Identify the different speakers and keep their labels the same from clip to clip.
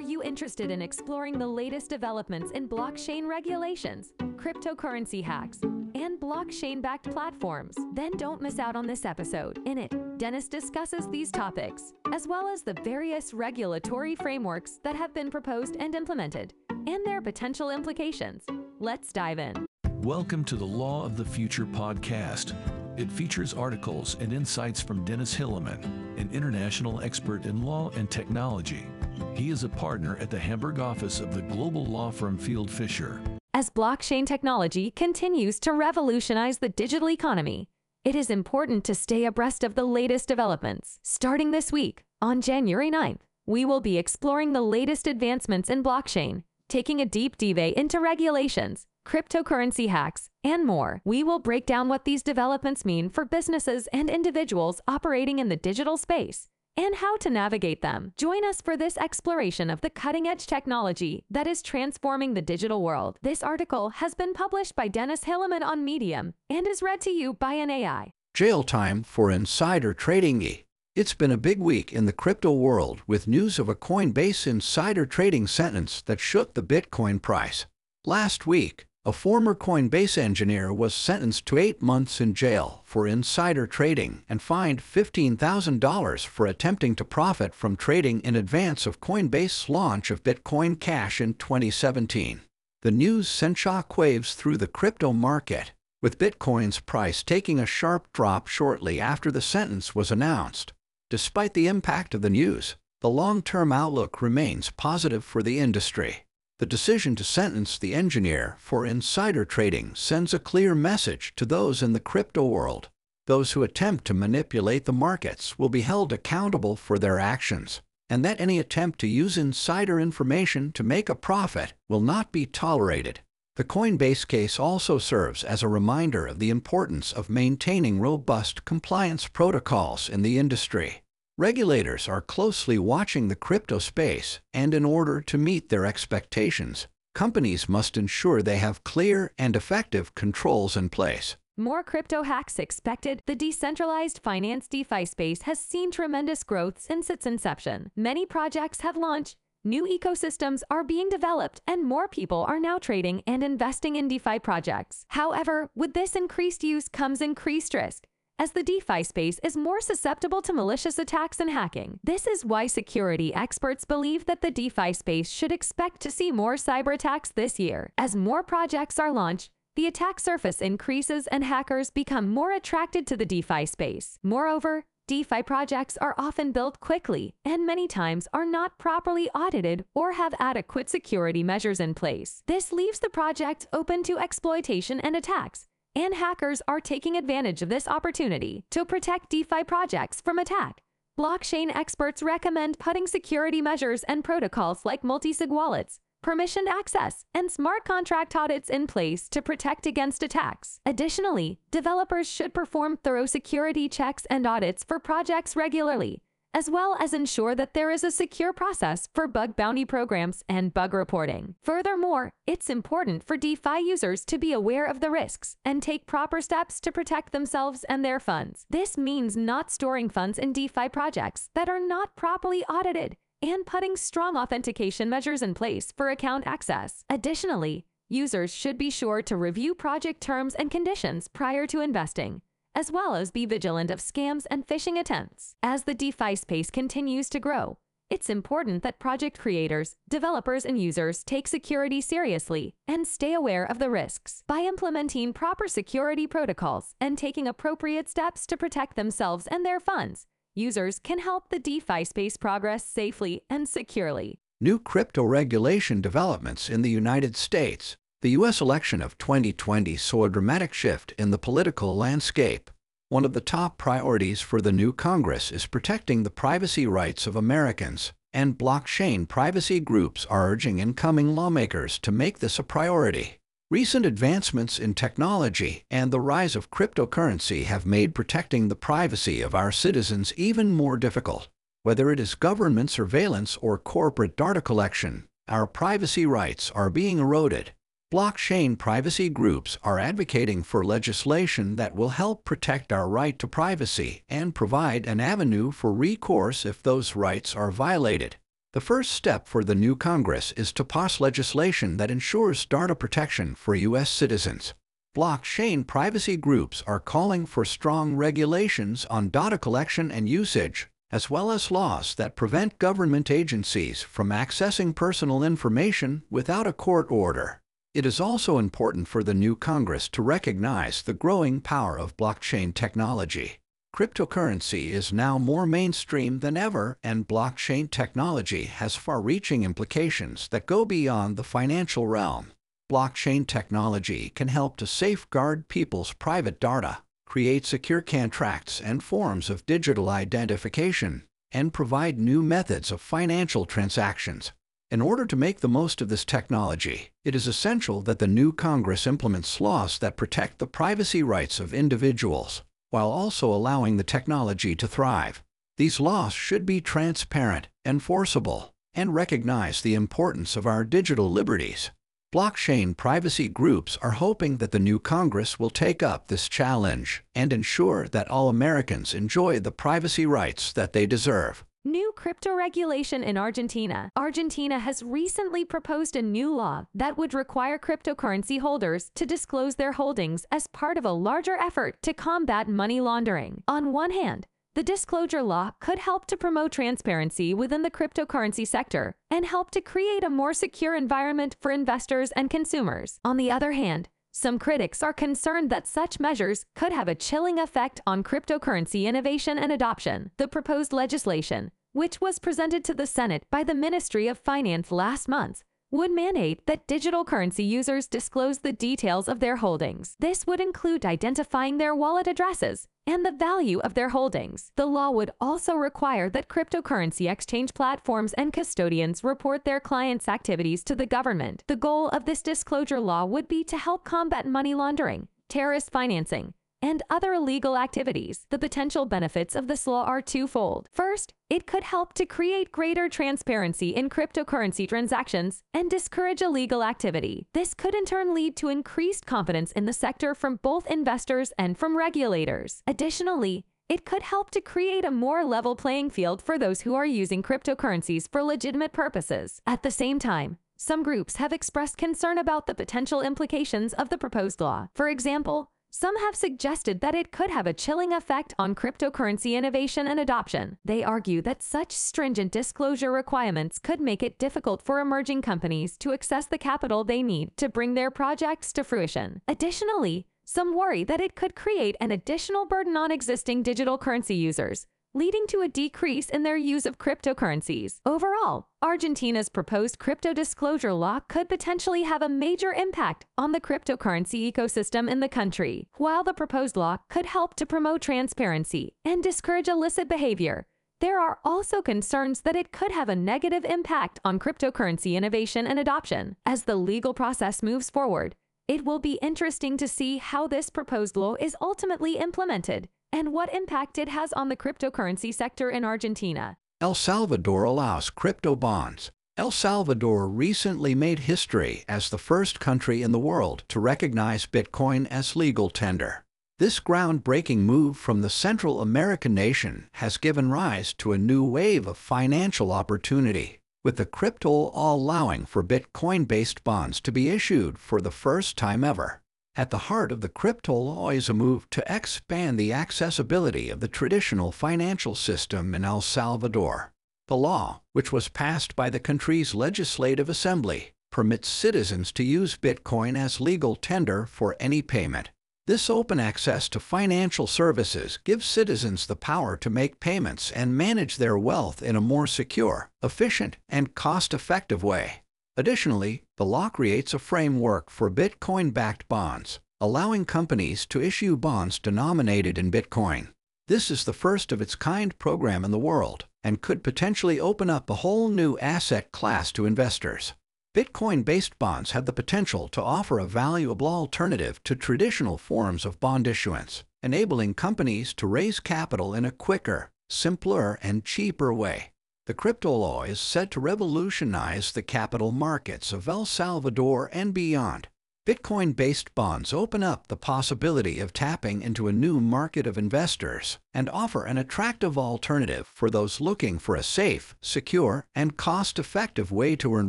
Speaker 1: Are you interested in exploring the latest developments in blockchain regulations, cryptocurrency hacks, and blockchain backed platforms? Then don't miss out on this episode. In it, Dennis discusses these topics, as well as the various regulatory frameworks that have been proposed and implemented, and their potential implications. Let's dive in.
Speaker 2: Welcome to the Law of the Future podcast. It features articles and insights from Dennis Hillemann, an international expert in law and technology. He is a partner at the Hamburg office of the global law firm Fieldfisher.
Speaker 1: As blockchain technology continues to revolutionize the digital economy, it is important to stay abreast of the latest developments. Starting this week, on January 9th, we will be exploring the latest advancements in blockchain, taking a deep dive into regulations, cryptocurrency hacks, and more. We will break down what these developments mean for businesses and individuals operating in the digital space and how to navigate them. Join us for this exploration of the cutting edge technology that is transforming the digital world. This article has been published by Dennis Hillemann on Medium and is read to you by an AI.
Speaker 3: Jail time for insider trading. It's been a big week in the crypto world with news of a Coinbase insider trading sentence that shook the Bitcoin price. Last week, a former Coinbase engineer was sentenced to eight months in jail for insider trading and fined $15,000 for attempting to profit from trading in advance of Coinbase's launch of Bitcoin Cash in 2017. The news sent shockwaves through the crypto market, with Bitcoin's price taking a sharp drop shortly after the sentence was announced. Despite the impact of the news, the long-term outlook remains positive for the industry. The decision to sentence the engineer for insider trading sends a clear message to those in the crypto world. Those who attempt to manipulate the markets will be held accountable for their actions, and that any attempt to use insider information to make a profit will not be tolerated. The Coinbase case also serves as a reminder of the importance of maintaining robust compliance protocols in the industry. Regulators are closely watching the crypto space, and in order to meet their expectations, companies must ensure they have clear and effective controls in place.
Speaker 1: More crypto hacks expected. The decentralized finance DeFi space has seen tremendous growth since its inception. Many projects have launched, new ecosystems are being developed, and more people are now trading and investing in DeFi projects. However, with this increased use comes increased risk as the DeFi space is more susceptible to malicious attacks and hacking. This is why security experts believe that the DeFi space should expect to see more cyber attacks this year. As more projects are launched, the attack surface increases and hackers become more attracted to the DeFi space. Moreover, DeFi projects are often built quickly and many times are not properly audited or have adequate security measures in place. This leaves the project open to exploitation and attacks, and hackers are taking advantage of this opportunity to protect DeFi projects from attack. Blockchain experts recommend putting security measures and protocols like multi-sig wallets, permissioned access, and smart contract audits in place to protect against attacks. Additionally, developers should perform thorough security checks and audits for projects regularly, as well as ensure that there is a secure process for bug bounty programs and bug reporting. Furthermore, it's important for DeFi users to be aware of the risks and take proper steps to protect themselves and their funds. This means not storing funds in DeFi projects that are not properly audited and putting strong authentication measures in place for account access. Additionally, users should be sure to review project terms and conditions prior to investing as well as be vigilant of scams and phishing attempts. As the DeFi space continues to grow, it's important that project creators, developers, and users take security seriously and stay aware of the risks. By implementing proper security protocols and taking appropriate steps to protect themselves and their funds, users can help the DeFi space progress safely and securely.
Speaker 3: New crypto regulation developments in the United States the U.S. election of 2020 saw a dramatic shift in the political landscape. One of the top priorities for the new Congress is protecting the privacy rights of Americans, and blockchain privacy groups are urging incoming lawmakers to make this a priority. Recent advancements in technology and the rise of cryptocurrency have made protecting the privacy of our citizens even more difficult. Whether it is government surveillance or corporate data collection, our privacy rights are being eroded. Blockchain privacy groups are advocating for legislation that will help protect our right to privacy and provide an avenue for recourse if those rights are violated. The first step for the new Congress is to pass legislation that ensures data protection for U.S. citizens. Blockchain privacy groups are calling for strong regulations on data collection and usage, as well as laws that prevent government agencies from accessing personal information without a court order. It is also important for the new Congress to recognize the growing power of blockchain technology. Cryptocurrency is now more mainstream than ever, and blockchain technology has far-reaching implications that go beyond the financial realm. Blockchain technology can help to safeguard people's private data, create secure contracts and forms of digital identification, and provide new methods of financial transactions. In order to make the most of this technology, it is essential that the new Congress implements laws that protect the privacy rights of individuals while also allowing the technology to thrive. These laws should be transparent, enforceable, and recognize the importance of our digital liberties. Blockchain privacy groups are hoping that the new Congress will take up this challenge and ensure that all Americans enjoy the privacy rights that they deserve.
Speaker 1: New crypto regulation in Argentina. Argentina has recently proposed a new law that would require cryptocurrency holders to disclose their holdings as part of a larger effort to combat money laundering. On one hand, the disclosure law could help to promote transparency within the cryptocurrency sector and help to create a more secure environment for investors and consumers. On the other hand, some critics are concerned that such measures could have a chilling effect on cryptocurrency innovation and adoption. The proposed legislation, which was presented to the Senate by the Ministry of Finance last month, would mandate that digital currency users disclose the details of their holdings. This would include identifying their wallet addresses and the value of their holdings. The law would also require that cryptocurrency exchange platforms and custodians report their clients' activities to the government. The goal of this disclosure law would be to help combat money laundering, terrorist financing, and other illegal activities. The potential benefits of this law are twofold. First, it could help to create greater transparency in cryptocurrency transactions and discourage illegal activity. This could in turn lead to increased confidence in the sector from both investors and from regulators. Additionally, it could help to create a more level playing field for those who are using cryptocurrencies for legitimate purposes. At the same time, some groups have expressed concern about the potential implications of the proposed law. For example, some have suggested that it could have a chilling effect on cryptocurrency innovation and adoption. They argue that such stringent disclosure requirements could make it difficult for emerging companies to access the capital they need to bring their projects to fruition. Additionally, some worry that it could create an additional burden on existing digital currency users, leading to a decrease in their use of cryptocurrencies. Overall, Argentina's proposed crypto disclosure law could potentially have a major impact on the cryptocurrency ecosystem in the country. While the proposed law could help to promote transparency and discourage illicit behavior, there are also concerns that it could have a negative impact on cryptocurrency innovation and adoption. As the legal process moves forward, it will be interesting to see how this proposed law is ultimately implemented and what impact it has on the cryptocurrency sector in Argentina.
Speaker 3: El Salvador allows crypto bonds. El Salvador recently made history as the first country in the world to recognize Bitcoin as legal tender. This groundbreaking move from the Central American nation has given rise to a new wave of financial opportunity, with the crypto allowing for Bitcoin-based bonds to be issued for the first time ever. At the heart of the crypto law is a move to expand the accessibility of the traditional financial system in El Salvador. The law, which was passed by the country's legislative assembly, permits citizens to use Bitcoin as legal tender for any payment. This open access to financial services gives citizens the power to make payments and manage their wealth in a more secure, efficient, and cost-effective way. Additionally, the law creates a framework for Bitcoin-backed bonds, allowing companies to issue bonds denominated in Bitcoin. This is the first of its kind program in the world and could potentially open up a whole new asset class to investors. Bitcoin-based bonds have the potential to offer a valuable alternative to traditional forms of bond issuance, enabling companies to raise capital in a quicker, simpler, and cheaper way. The crypto law is set to revolutionize the capital markets of El Salvador and beyond. Bitcoin based bonds open up the possibility of tapping into a new market of investors and offer an attractive alternative for those looking for a safe, secure, and cost effective way to earn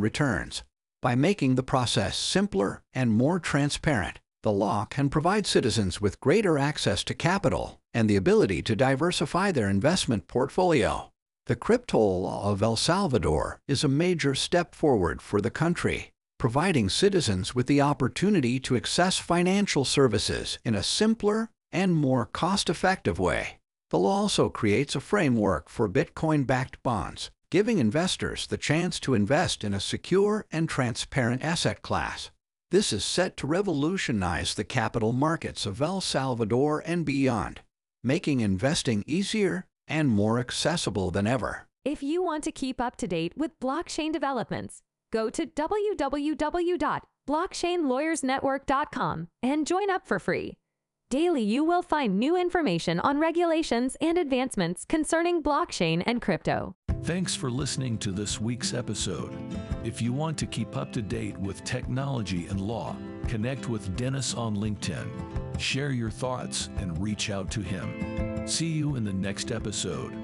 Speaker 3: returns. By making the process simpler and more transparent, the law can provide citizens with greater access to capital and the ability to diversify their investment portfolio. The crypto law of El Salvador is a major step forward for the country providing citizens with the opportunity to access financial services in a simpler and more cost-effective way. The law also creates a framework for Bitcoin-backed bonds, giving investors the chance to invest in a secure and transparent asset class. This is set to revolutionize the capital markets of El Salvador and beyond, making investing easier and more accessible than ever.
Speaker 1: If you want to keep up to date with blockchain developments, go to www.blockchainlawyersnetwork.com and join up for free. Daily, you will find new information on regulations and advancements concerning blockchain and crypto.
Speaker 2: Thanks for listening to this week's episode. If you want to keep up to date with technology and law, connect with Dennis on LinkedIn. Share your thoughts and reach out to him. See you in the next episode.